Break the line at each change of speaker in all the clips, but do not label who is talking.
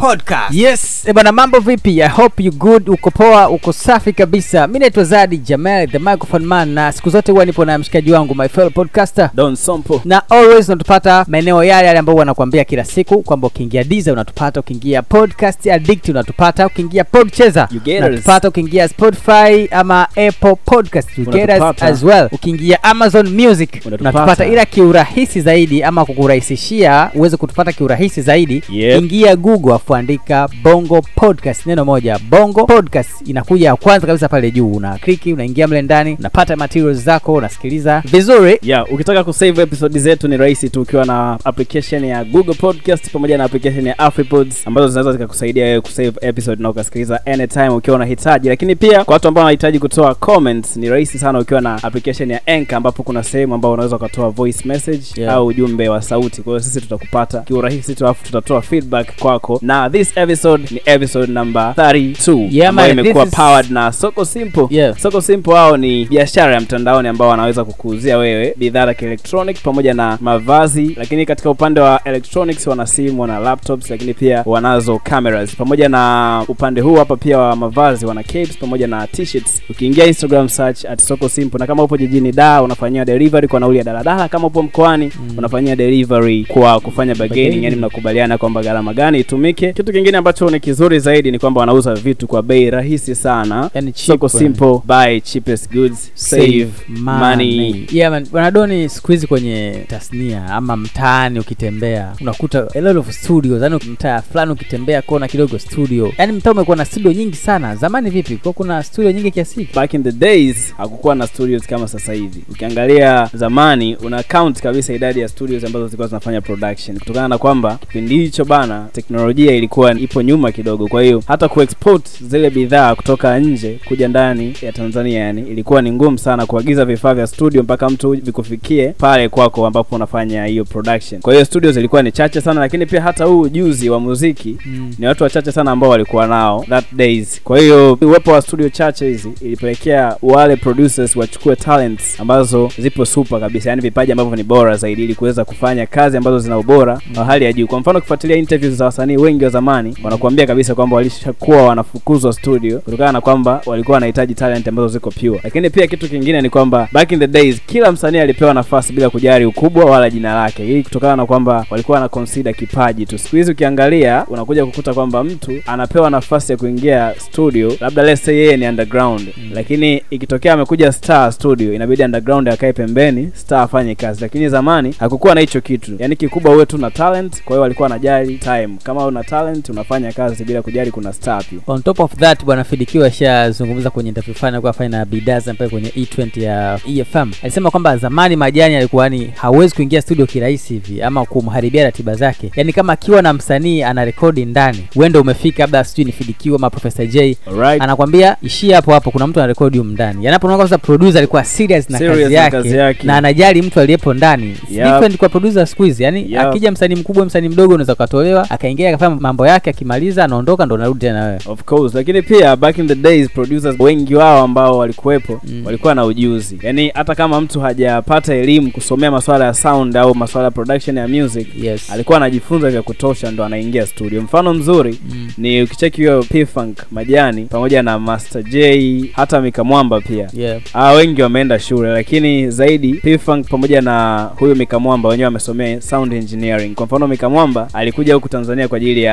Podcast.
Yes, ebana mambo vipi? I hope you good, uko poa, uko safi kabisa. Mi naitwa Zadi Jamel, the microphone man, na siku zote huwa nipo na mshikaji wangu my fellow podcaster
Don Sompo.
na always unatupata maeneo yale yale ambayo wanakuambia kila siku kwamba ukiingia diza unatupata, ukiingia podcast addict unatupata, ukiingia podchaser
You get us.
unatupata, ukiingia Spotify ama Apple podcast you get us as well, ukiingia Amazon Music
Unatupata.
unatupata, ila kiurahisi zaidi ama kukurahisishia uweze kutupata kiurahisi zaidi
Yep.
ingia Google afu andika Bongo Podcast, neno moja Bongo Podcast inakuja ya kwanza kabisa pale juu, una kliki unaingia mle ndani unapata materials zako unasikiliza vizuri.
Yeah, ukitaka kusave episode zetu ni rahisi tu ukiwa na application ya Google Podcast pamoja na application ya AfriPods ambazo zinaweza zikakusaidia wewe kusave episode na ukasikiliza anytime ukiwa unahitaji. Lakini pia kwa watu ambao wanahitaji kutoa comments ni rahisi sana ukiwa na application ya Anchor ambapo kuna sehemu ambao unaweza ukatoa voice message
Yeah.
au ujumbe wa sauti. Kwa hiyo sisi tutakupata kiurahisi tu alafu tutatoa feedback kwako. Na this episode ni episode number 32
Yeah,
ambayo imekuwa
is-
powered na Soko Simple.
Yeah.
Soko Simple wao ni biashara ya mtandaoni ambao wanaweza kukuuzia wewe bidhaa za kielektronic pamoja na mavazi, lakini katika upande wa electronics wana simu, wana laptops, lakini pia wanazo cameras. Pamoja na upande huu hapa pia wa mavazi wana capes pamoja na t-shirts. Ukiingia Instagram search at Soko Simple, na kama upo jijini da unafanyia delivery kwa nauli ya daladala, kama upo mkoani unafanyia delivery kwa kufanya bargaining,
Bargaining.
yani mnakubaliana kwamba gharama gani itumike. Kitu kingine ambacho ni kizuri zaidi ni kwamba wanauza vitu kwa bei rahisi sana.
Yani
Soko. Simple, buy cheapest goods, save money.
Yeah, man. Bwana siku hizi kwenye tasnia ama mtaani ukitembea unakuta a lot of studios, yani mtaa fulani ukitembea kona kidogo studio, yani mtaa umekuwa na studio nyingi sana. Zamani vipi, kwa kuna studio nyingi kiasi hiki?
Back in the days hakukuwa na studios kama sasa hivi. Ukiangalia zamani, una count kabisa idadi ya studios ambazo zilikuwa zinafanya production, kutokana na kwamba kipindi hicho bana, teknolojia ilikuwa ipo nyuma kidogo. Kwa hiyo hata kuexport zile bidhaa kutoka nje kuja ndani ya Tanzania, yani ilikuwa ni ngumu sana kuagiza vifaa vya studio mpaka mtu vikufikie pale kwako ambapo unafanya hiyo production. Kwa hiyo studio zilikuwa ni chache sana, lakini pia hata huu ujuzi wa muziki
Mm.
ni watu wachache sana ambao walikuwa nao that days. Kwa hiyo uwepo wa studio chache hizi ilipelekea wale producers wachukue talents ambazo zipo super kabisa, yani vipaji ambavyo ni bora zaidi, ili kuweza kufanya kazi ambazo zina ubora wa hali ya juu. Kwa mfano, ukifuatilia interviews za wasanii wengi zamani, wanakuambia kabisa kwamba walishakuwa wanafukuzwa studio kutokana na kwamba walikuwa wanahitaji talent ambazo ziko pure. Lakini pia kitu kingine ni kwamba back in the days kila msanii alipewa nafasi bila kujali ukubwa wala jina lake, hii kutokana na kwamba walikuwa wana consider kipaji tu. Siku hizi ukiangalia, unakuja kukuta kwamba mtu anapewa nafasi ya kuingia studio, labda let's say yeye ni underground lakini ikitokea amekuja star studio, inabidi underground akae pembeni, star afanye kazi. Lakini zamani hakukuwa na hicho kitu, yaani kikubwa uwe tu na talent. Kwa hiyo walikuwa wanajali time, kama una talent unafanya kazi bila kujali kuna star pia.
On top of that bwana Fidikiwa ashazungumza kwenye interview fulani alikuwa afanya na Bidaza pale kwenye E20 ya EFM. Alisema kwamba zamani Majani alikuwa ni hawezi kuingia studio kirahisi hivi ama kumharibia ratiba zake. Yaani kama akiwa na msanii ana rekodi ndani, wewe ndio umefika labda sijui ni Fidikiwa ama Professor J
Alright.
anakwambia ishia hapo hapo, kuna mtu anarekodi humu ndani. Yaani hapo unaona kwamba producer alikuwa serious na,
Serious
kazi,
na
yake,
kazi yake.
na anajali mtu aliyepo ndani.
Yep.
Different kwa producer siku hizi. Yaani
Yep.
akija msanii mkubwa, msanii mdogo unaweza ukatolewa, akaingia akafanya mambo yake, akimaliza anaondoka ndo narudi tena wewe.
Of course, lakini pia back in the days producers wengi wao ambao walikuwepo
Mm.
walikuwa na ujuzi, yaani hata kama mtu hajapata elimu kusomea masuala ya sound au masuala ya production ya music
Yes.
alikuwa anajifunza vya kutosha ndo anaingia studio. Mfano mzuri
Mm.
ni ukicheki hiyo P-Funk Majani pamoja na Master J hata Mika Mwamba pia
Yeah.
Ah, wengi wameenda shule lakini zaidi P-Funk pamoja na huyu Mika Mwamba wenyewe wamesomea sound engineering. Kwa mfano Mika Mwamba alikuja huku Tanzania kwa ajili ya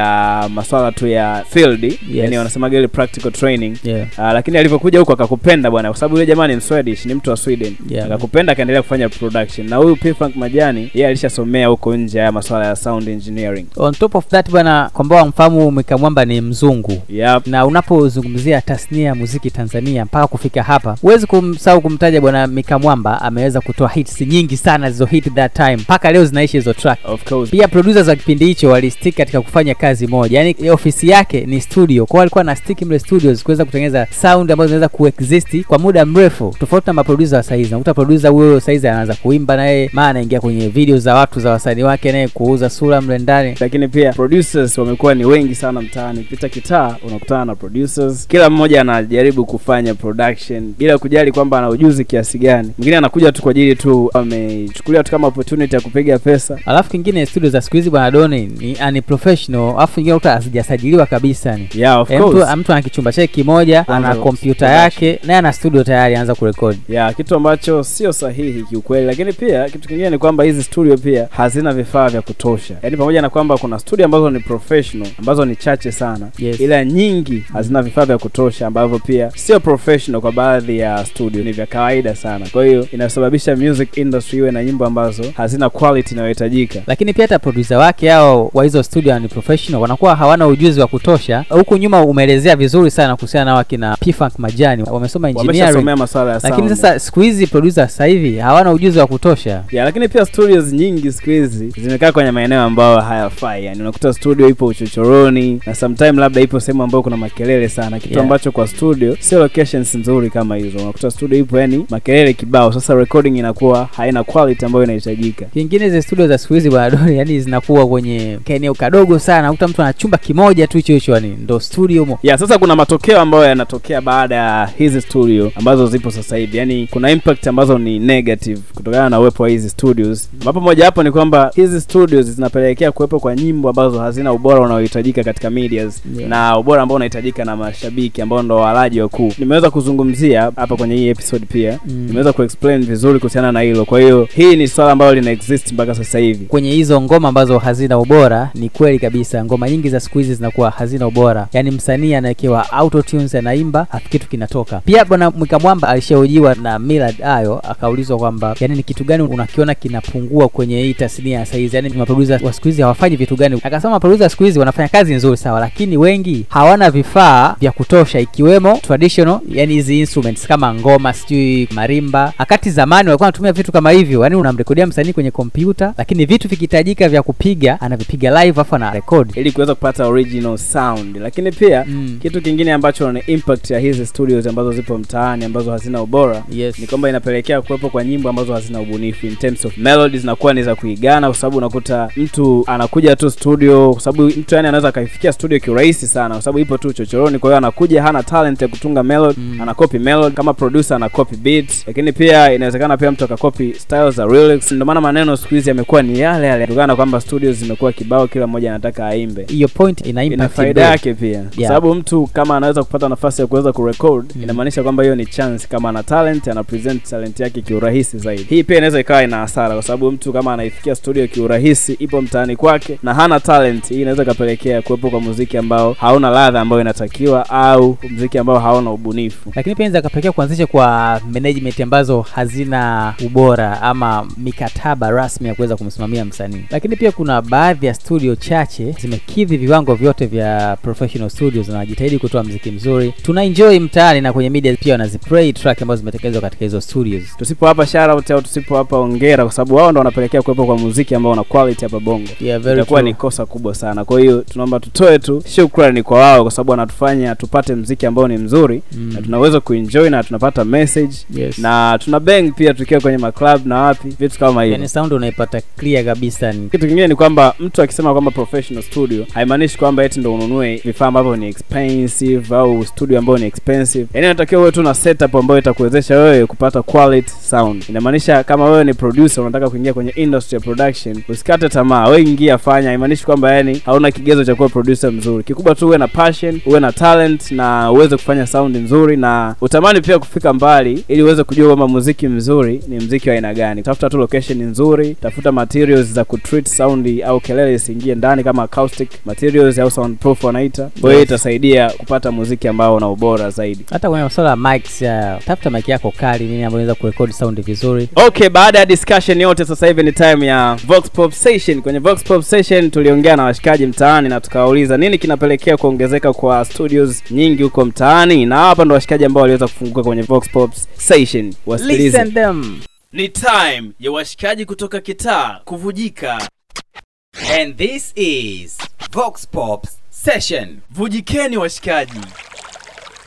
maswala tu ya field, yes. yani wanasema ile practical training.
Yeah.
Uh, lakini alivyokuja huko akakupenda bwana, kwa sababu yule jamaa ni Mswedish, ni mtu wa Sweden.
Yeah.
Akakupenda akaendelea kufanya production. Na huyu P-Funk Majani yeye alishasomea huko nje haya maswala ya sound engineering.
On top of that bwana, kwamba wamfahamu Mika Mwamba ni mzungu
Yep.
na unapozungumzia tasnia ya muziki Tanzania mpaka kufika hapa, huwezi kumsahau kumtaja bwana Mika Mwamba. Ameweza kutoa hits nyingi sana zilizo hit that time, mpaka leo zinaishi hizo track.
Of course.
Pia producers wa kipindi hicho walistick katika kufanya kazi kazi moja. Yani ofisi yake ni studio. Kwao alikuwa na stick mle studios kuweza kutengeneza sound ambazo zinaweza kuexist kwa muda mrefu tofauti na maproducer wa saizi. Nakuta producer huyo saizi anaanza kuimba naye maa anaingia kwenye video za watu za wasanii wake naye kuuza sura mle ndani.
Lakini pia producers wamekuwa ni wengi sana mtaani. Pita kitaa unakutana na producers. Kila mmoja anajaribu kufanya production bila kujali kwamba ana ujuzi kiasi gani. Mwingine anakuja tu kwa ajili tu amechukulia tu kama opportunity ya kupiga pesa.
Alafu kingine studio za siku hizi bwana doni ni unprofessional alafu nyingine uta hazijasajiliwa kabisa ni.
Yeah of
e, mtu,
course.
mtu ana kichumba chake kimoja ana kompyuta yake naye ana studio tayari anaanza kurekodi.
Yeah, kitu ambacho sio sahihi kiukweli lakini pia kitu kingine ni kwamba hizi studio pia hazina vifaa vya kutosha. Yaani pamoja na kwamba kuna studio ambazo ni professional ambazo ni chache sana
Yes.
ila nyingi hazina vifaa vya kutosha ambavyo pia sio professional kwa baadhi ya studio ni vya kawaida sana. Kwa hiyo inasababisha music industry iwe na nyimbo ambazo hazina quality inayohitajika.
Lakini pia hata producer wake hao wa hizo studio ni professional wanakuwa hawana ujuzi wa kutosha. Huku nyuma umeelezea vizuri sana kuhusiana na wakina P-Funk majani. Wamesoma engineering.
wameshasomea ya
lakini sasa siku hizi producer sasa hivi hawana ujuzi wa kutosha.
Ya lakini pia studios nyingi siku hizi zimekaa kwenye maeneo ambayo hayafai. Yani unakuta studio ipo uchochoroni na sometime labda ipo sehemu ambayo kuna makelele sana. Kitu
Yeah.
ambacho kwa studio sio locations nzuri kama hizo. Unakuta studio ipo yani makelele kibao. Sasa recording inakuwa haina quality ambayo inahitajika.
Kingine hizi studio za siku hizi bwana yani zinakuwa kwenye kaeneo kadogo sana uta mtu ana chumba kimoja tu hicho hicho yani ndo studio mo
Yeah, sasa kuna matokeo ambayo yanatokea baada ya hizi studio ambazo zipo sasa hivi. Yani kuna impact ambazo ni negative kutokana na uwepo wa hizi studios. Ambapo mojawapo ni kwamba hizi studios zinapelekea kuwepo kwa nyimbo ambazo hazina ubora unaohitajika katika medias
Yeah.
na ubora ambao unahitajika na mashabiki ambao ndo walaji wakuu. Nimeweza kuzungumzia hapa kwenye hii episode pia.
Mm.
nimeweza kuexplain vizuri kuhusiana na hilo. Kwa hiyo hii ni swala ambalo lina exist mpaka sasa hivi.
Kwenye hizo ngoma ambazo hazina ubora ni kweli kabisa ngoma nyingi za siku hizi zinakuwa hazina ubora. Yaani msanii anawekewa autotunes anaimba afu kitu kinatoka. Pia bwana mwikamwamba alishahojiwa na milad ayo akaulizwa kwamba yani ni kitu gani unakiona kinapungua kwenye hii tasnia ya saizi? Yani maprodusa wa siku hizi hawafanyi vitu gani? Akasema maprodusa wa siku hizi wanafanya kazi nzuri sawa lakini wengi hawana vifaa vya kutosha ikiwemo traditional yani hizi instruments kama ngoma sijui marimba. Akati zamani walikuwa wanatumia vitu kama hivyo yani unamrekodia msanii kwenye kompyuta lakini vitu vikihitajika vya kupiga anavipiga live afu ana record
ili kuweza kupata original sound. Lakini pia
Mm.
kitu kingine ambacho ni impact ya hizi studios ambazo zipo mtaani ambazo hazina ubora
yes.
ni kwamba inapelekea kuwepo kwa nyimbo ambazo hazina ubunifu. In terms of melody zinakuwa ni za kuigana kwa sababu unakuta mtu anakuja tu studio kwa sababu mtu yani anaweza akaifikia studio kiurahisi sana kwa sababu ipo tu chochoroni. Kwa hiyo anakuja hana talent ya kutunga melody
Mm.
anakopi melody. Kama producer anakopi beat lakini pia inawezekana pia mtu akakopi style za lyrics. Ndio maana maneno siku hizi yamekuwa ni yale yale kutokana na kwamba studios zimekuwa kibao kila mmoja anataka aimbe.
Hiyo point ina
ina faida yake pia. Kwa sababu mtu kama anaweza kupata nafasi ya kuweza kurecord
Mm.
inamaanisha kwamba hiyo ni chance. Kama ana talent ana present talent yake kiurahisi zaidi hii pia inaweza ikawa ina hasara kwa sababu mtu kama anaifikia studio kiurahisi ipo mtaani kwake na hana talent hii inaweza ikapelekea kuwepo kwa muziki ambao hauna ladha ambayo inatakiwa au muziki ambao hauna ubunifu.
Lakini pia inaweza ikapelekea kuanzisha kwa management ambazo hazina ubora ama mikataba rasmi ya kuweza kumsimamia msanii. Lakini pia kuna baadhi ya studio chache zimekidhi viwango vyote vya professional studios na wanajitahidi kutoa mziki mzuri. Tuna enjoy mtaani na kwenye media pia wanazipray track ambazo zimetekelezwa katika hizo studios.
Tusipowapa shout au tusipowapa ongera kwa sababu wao ndo wanapelekea kuwepo kwa muziki ambao una quality hapa bongo.
Yeah,
itakuwa ni kosa kubwa sana. Kwa hiyo tunaomba tutoe tu shukrani kwa wao kwa sababu wanatufanya tupate mziki ambao ni mzuri
Mm.
na tunaweza kuenjoy na tunapata message.
Yes.
na tuna bang pia tukiwa kwenye maclub na wapi vitu kama hivyo.
Yani sound unaipata clear kabisa ni
kitu kingine ni kwamba mtu akisema kwamba professional studio haimaanishi kwamba eti ndo ununue vifaa ambavyo ni expensive au studio ambayo ni expensive. Yaani unatakiwa uwe tu na setup ambayo itakuwezesha wewe kupata quality sound. Inamaanisha kama wewe ni producer unataka kuingia kwenye industry ya production usikate tamaa. Wewe ingia fanya. Haimaanishi kwamba yani hauna kigezo cha kuwa producer mzuri. Kikubwa tu uwe na passion uwe na talent na uweze kufanya sound nzuri na utamani pia kufika mbali ili uweze kujua kwamba muziki mzuri ni mziki wa aina gani. Tafuta tu location nzuri tafuta materials za kutreat sound au kelele isiingie ndani kama acoustic materials au soundproof wanaita. Kwa hiyo itasaidia kupata muziki ambao una ubora zaidi.
Hata kwenye masuala ya mics tafuta mic yako kali nini ambayo inaweza kurekodi sound vizuri
okay baada ya discussion yote sasa hivi ni time ya vox pop session kwenye vox pop session tuliongea na washikaji mtaani na tukawauliza nini kinapelekea kuongezeka kwa studios nyingi huko mtaani na hapa ndo washikaji ambao waliweza kufunguka kwenye vox pop session wasikilize
Listen them.
Ni time ya washikaji kutoka kitaa kuvujika. And this is Vox Pop Session. Vujikeni washikaji.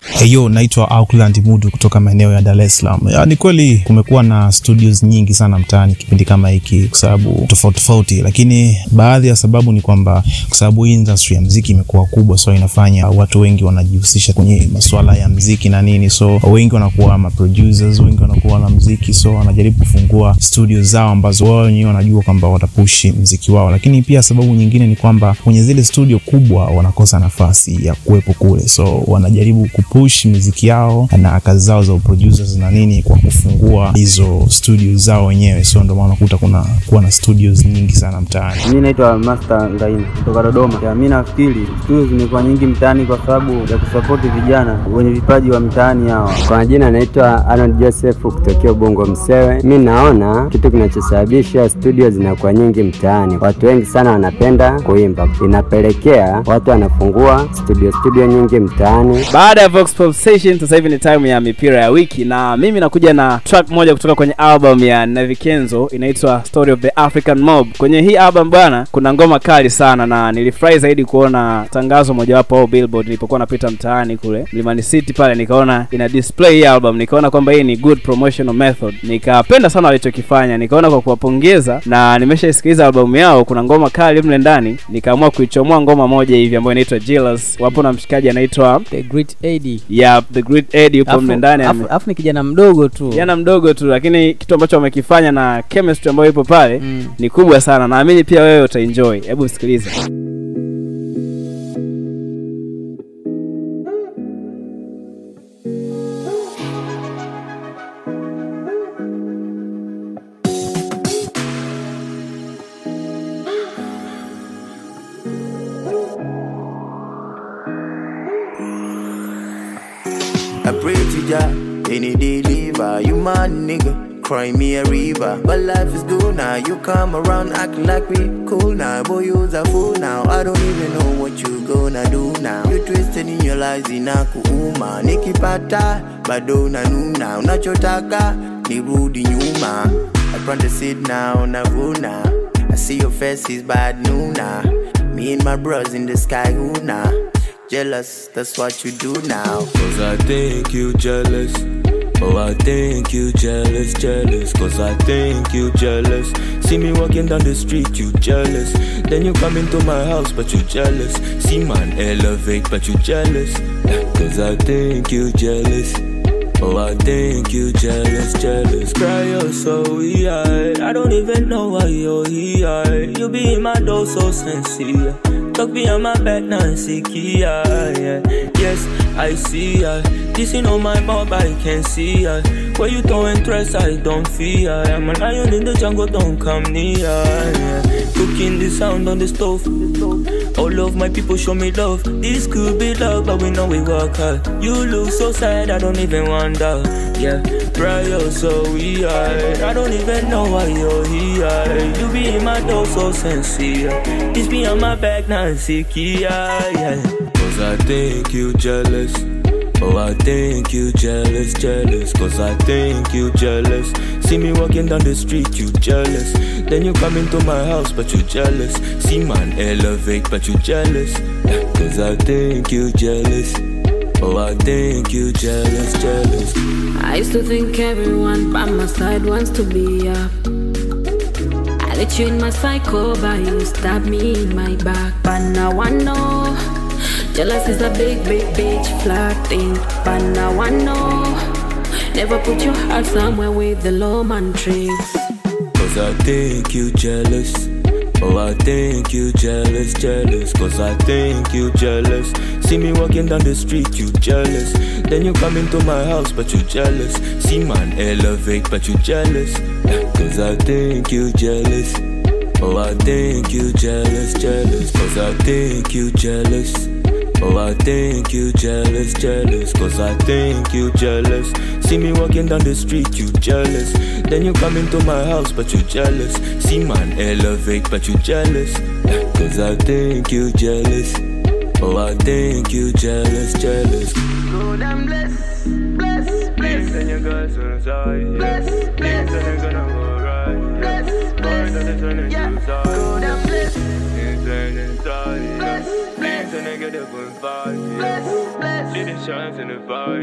Heyo, naitwa Auckland Mudu kutoka maeneo ya Dar es Salaam. Ni kweli kumekuwa na studios nyingi sana mtaani kipindi kama hiki kwa sababu tofauti tofauti, lakini baadhi ya sababu ni kwamba kwa sababu industry ya mziki imekuwa kubwa, so inafanya watu wengi wanajihusisha kwenye masuala ya mziki na nini, so wengi wanakuwa ma producers, wengi wanakuwa na mziki, so wanajaribu kufungua studio zao ambazo wao wenyewe wanajua kwamba watapushi mziki wao, lakini pia sababu nyingine ni kwamba kwenye zile studio kubwa wanakosa nafasi ya kuwepo kule, so wanajaribu kupush miziki yao na kazi zao za producers na nini kwa kufungua hizo studios zao wenyewe, so ndio maana unakuta kuna kuwa na studios nyingi sana mtaani.
Mi naitwa Master Ngaini kutoka Dodoma. Ya, mi nafikiri studios zimekuwa nyingi mtaani kwa sababu ya kusapoti vijana wenye vipaji wa mtaani yao
Kwa majina anaitwa Arnold Joseph kutokea Ubongo Msewe. Mi naona kitu kinachosababisha studio zinakuwa nyingi mtaani, watu wengi sana wanapenda kuimba, inapelekea watu wanafungua studio studio nyingi mtaani.
baada ya Vox Pop Session sasa hivi ni time ya mipira ya wiki na mimi nakuja na track moja kutoka kwenye album ya Navikenzo inaitwa Story of the African Mob. Kwenye hii album bwana, kuna ngoma kali sana na nilifurahi zaidi kuona tangazo mojawapo au billboard nilipokuwa napita mtaani kule Mlimani City pale, nikaona ina display hii album, nikaona kwamba hii ni good promotional method, nikapenda sana walichokifanya, nikaona kwa kuwapongeza na nimeshaisikiliza albamu yao, kuna ngoma kali mle ndani, nikaamua kuichomoa ngoma moja hivi ambayo inaitwa Jealous. Wapo na mshikaji anaitwa
The Great AD.
Ya the great Eddie yupo mle ndani
ni kijana mdogo tu.
Kijana mdogo tu lakini kitu ambacho wamekifanya na chemistry ambayo ipo pale
Mm.
ni kubwa sana. Naamini pia wewe utaenjoy. Hebu sikiliza
cry me a river. But life is good now. You come around acting like we cool now. Boy, you's a fool now. I don't even know what you gonna do now. You twisted in your lies in a inakuuma. Nikipata bado nanuna. Unachotaka nirudi nyuma. I plant the seed now navuna. I see your face is bad nuna. Me and my bros in the sky who huna. Jealous, that's what you do now.
Cause I think you jealous. Oh, I think you jealous, jealous. Cause I think you jealous. See me walking down the street, you jealous. Then you come into my house, but you jealous. See man elevate, but you jealous. Cause I think you jealous. Oh, I think you jealous, jealous. Cry, you're so weird. I don't even know why you're here. You be in my door so sincere. Talk behind my back, Nancy Kia. Yeah. Yes, I see ya. This ain't on my mob, I can see ya. Where you throwing threats, I don't fear. I'm a lion in the jungle, don't come near. Yeah. Cooking the sound on the stove. All of my people show me love. This could be love, but we know we work hard. You look so sad, I don't even wonder. Yeah, cry, you're so weird. I don't even know why you're here. You be in my door so sincere. This be on my back, Nancy Kia. Yeah, cause I think you jealous. Oh, I think you jealous, jealous. Cause I think you jealous. See me walking down the street, you jealous. Then you come into my house, but you jealous. See man elevate, but you jealous. Cause I think you jealous. Oh, I think you jealous, jealous.
I used to think everyone by my side wants to be up. I let you in my cycle, but you stab me in my back. But now I know jealous is a big, big bitch flag thing. But now I know never put your heart somewhere with the low man tricks.
Cause I think you jealous. Oh, I think you jealous, jealous. Cause I think you jealous. See me walking down the street, you jealous. Then you come into my house, but you jealous. See man elevate, but you jealous. Cause I think you jealous. Oh, I think you jealous, jealous. Cause I think you jealous. Oh, I think you jealous, jealous. Cause I think you jealous. See me walking down the street, you jealous. Then you come into my house, but you jealous. See man elevate, but you jealous. Cause I think you jealous. Oh, I think you jealous, jealous.
Good and bless, bless, bless.
Then you guys on side,
Bless, bless.
Then you gonna go right,
Bless, bless.
More than it's on
Yeah,
inside.
good and bless,
Inside, inside,
bless,
and I get up on fire. See the shines in the fire.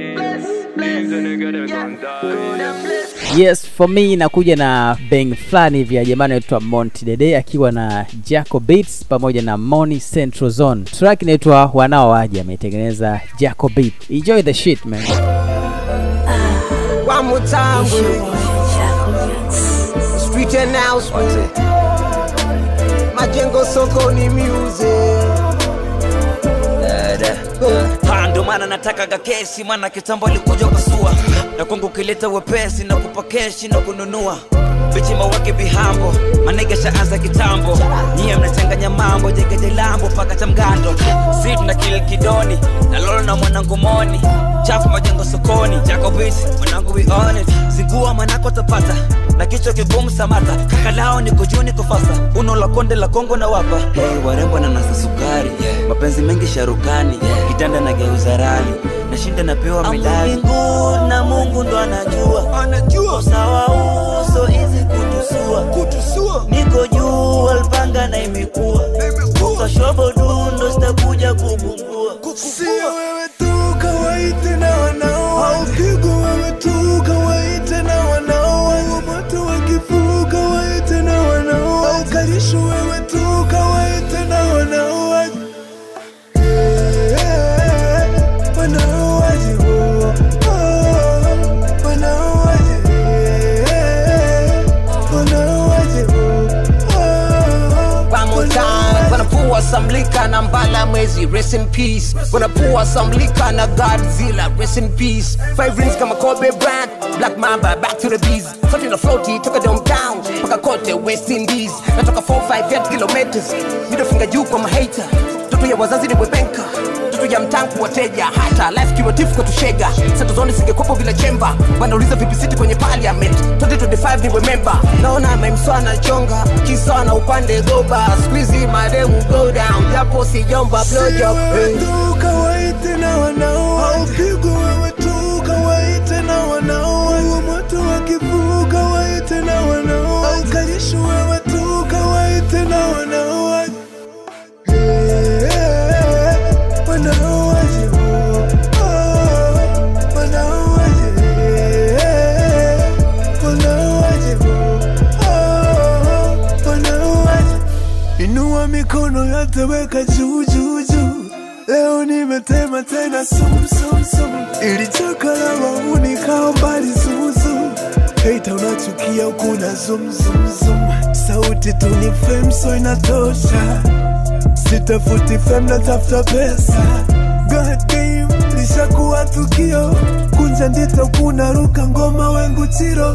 Leaves and die.
yes for me inakuja na beng fulani hivi ya jamaa anaitwa monty dede akiwa na jaco beats pamoja na moni central zone track inaitwa wanaowaja ametengeneza jaco beat enjoy the shit man
One more time, street announcement. Majengo sokoni
miuze. Ndo maana natakaga kesi maana kitambo alikuja kasua na kwangu kileta wepesi na kupa keshi na kununua bichi wake vihambo, manege shaanza kitambo. Nyie mnachanganya mambo jegeje lambo paka cha mgando. Si tuna kil kidoni na lolo na mwanangu moni. Chafu majengo sokoni jako mwanangu we on it. Zingua manako tapata na kichwa kigumu samata. Kakalao niko juu niko fasa uno la konde la kongo na wapa. Hey, warembo na nasa sukari. Mapenzi mengi sharukani. Kitanda na geuza rali nashinda napewa milali na mungu ndo anajua. Anajua. Sawa uso kutusua. Kutusua? Niko juu alpanga na imekuwa. Ukashobo dundo sitakuja kupungua.
Sio wewe
Wanapua samlika na mbala mwezi rest in peace. Wanapua liquor na Godzilla rest in peace. Five rings kama Kobe brand Black Mamba back to the bees. Floating na floaty toka downtown mpaka kote West Indies. Natoka 45 kilometers. Midofinga juu kwa mahater. Toto ya wazazi ni wepenka toto ya mtangu wateja hata life kiwatifu kwa tushega. Sato zone singekopo vile chemba. Wanauliza vipi siti kwenye parliament. 2025 ni member naona memswa na chonga kisa na upande goba. Squeezy mademu go down. Japo sijomba blow job. Hey.
kawaite na wanao Haupigwi wewe tu kawaite na wanao Huo moto wakifuka kawaite na wanao Haukalishu wewe tu kawaite na wanao Inua mikono yote weka juu juu juu. Leo nimetema tena sum sum sum. Ilichoka la mauni kao mbali zum. Hater unachukia huku na zum zum zum. Sauti tu ni fame so inatosha. Sitafuti fame natafuta pesa. God lishakuwa tukio. Kunja ndito kunaruka ngoma wengu chiro.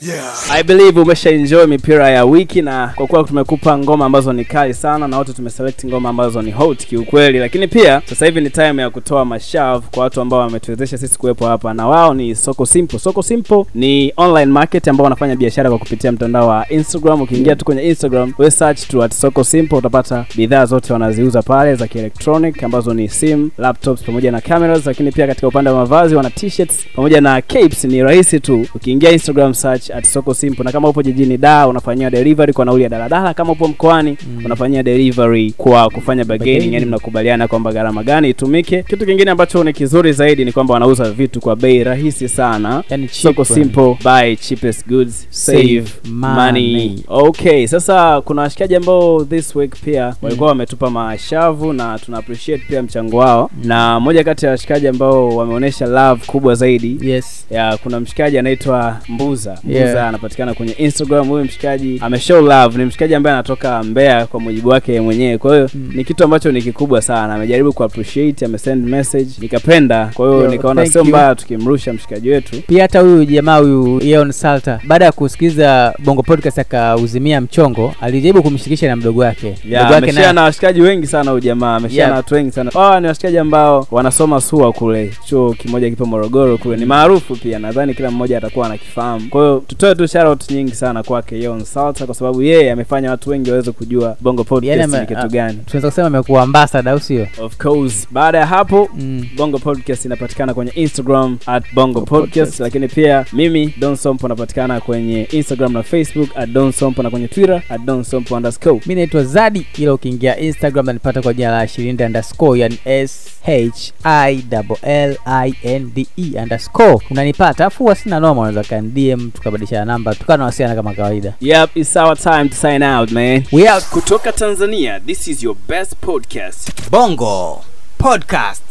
Yeah.
I believe umesha enjoy mipira ya wiki na kwa kuwa tumekupa ngoma ambazo ni kali sana na wote tumeselect ngoma ambazo ni hot kiukweli, lakini pia sasa hivi ni time ya kutoa mashavu kwa watu ambao wametuwezesha sisi kuwepo hapa, na wao ni Soko Simple. Soko Simple ni online market ambao wanafanya biashara kwa kupitia mtandao wa Instagram. Ukiingia tu kwenye Instagram, we search tu at Soko Simple, utapata bidhaa zote wanaziuza pale za kielektronic ambazo ni simu, laptops pamoja na cameras, lakini pia katika upande wa mavazi wana t-shirts pamoja na capes. Ni rahisi tu, ukiingia Instagram search at Soko Simple, na kama upo jijini Dar unafanyia delivery kwa nauli ya daladala, kama upo mkoani mm. unafanyia delivery kwa kufanya bargaining, yani mnakubaliana kwamba gharama gani itumike. Kitu kingine ambacho ni kizuri zaidi ni kwamba wanauza vitu kwa bei rahisi sana.
Yani
Soko. Simple, buy cheapest goods, save, money.
money.
Okay, sasa kuna washikaji ambao this week pia walikuwa wametupa mashavu na tuna appreciate pia mchango wao, na moja kati ya washikaji ambao wameonyesha love kubwa zaidi
yes
ya kuna mshikaji anaitwa Mbuza. Mbuza
Yeah.
anapatikana kwenye Instagram. Huyu mshikaji ameshow love, ni mshikaji ambaye anatoka Mbeya kwa mujibu wake mwenyewe. Kwa hiyo
Mm.
ni kitu ambacho ni kikubwa sana. Amejaribu ku appreciate, amesend message, nikapenda. Kwa hiyo nikaona sio mbaya tukimrusha mshikaji wetu.
pia hata huyu jamaa huyu Eon Salta baada ya kusikiliza Bongo Podcast akauzimia mchongo, alijaribu kumshirikisha na mdogo wake.
yeah,
Mdogo wake
na washikaji wengi sana huyu jamaa, ameshare
yeah.
na watu wengi sana. Hawa ni washikaji ambao wanasoma SUA kule, chuo kimoja kipo Morogoro kule, ni maarufu pia, nadhani kila mmoja atakuwa anakifahamu. Kwa hiyo tutoe tu shout nyingi sana kwake Yon Salsa kwa sababu yeye amefanya watu wengi waweze kujua Bongo Podcast
Yaani
ni kitu gani.
tunaweza kusema amekuwa ambassador au sio
Of course. Baada ya hapo
mm.
Bongo Podcast inapatikana kwenye Instagram at Bongo Podcast, lakini pia mimi Don Sompo napatikana kwenye Instagram na Facebook at Don Sompo na kwenye Twitter at Don Sompo underscore.
mi naitwa zadi ila ukiingia instagram nanipata kwa jina la Shilinde underscore yani s h i l i n d e underscore unanipata afu huwa sina noma unaweza kandm tukabadilishana namba tukawa kama kawaida
Yep, it's our time to sign out man.
We are
Kutoka Tanzania, this is your best podcast.
Bongo Podcast.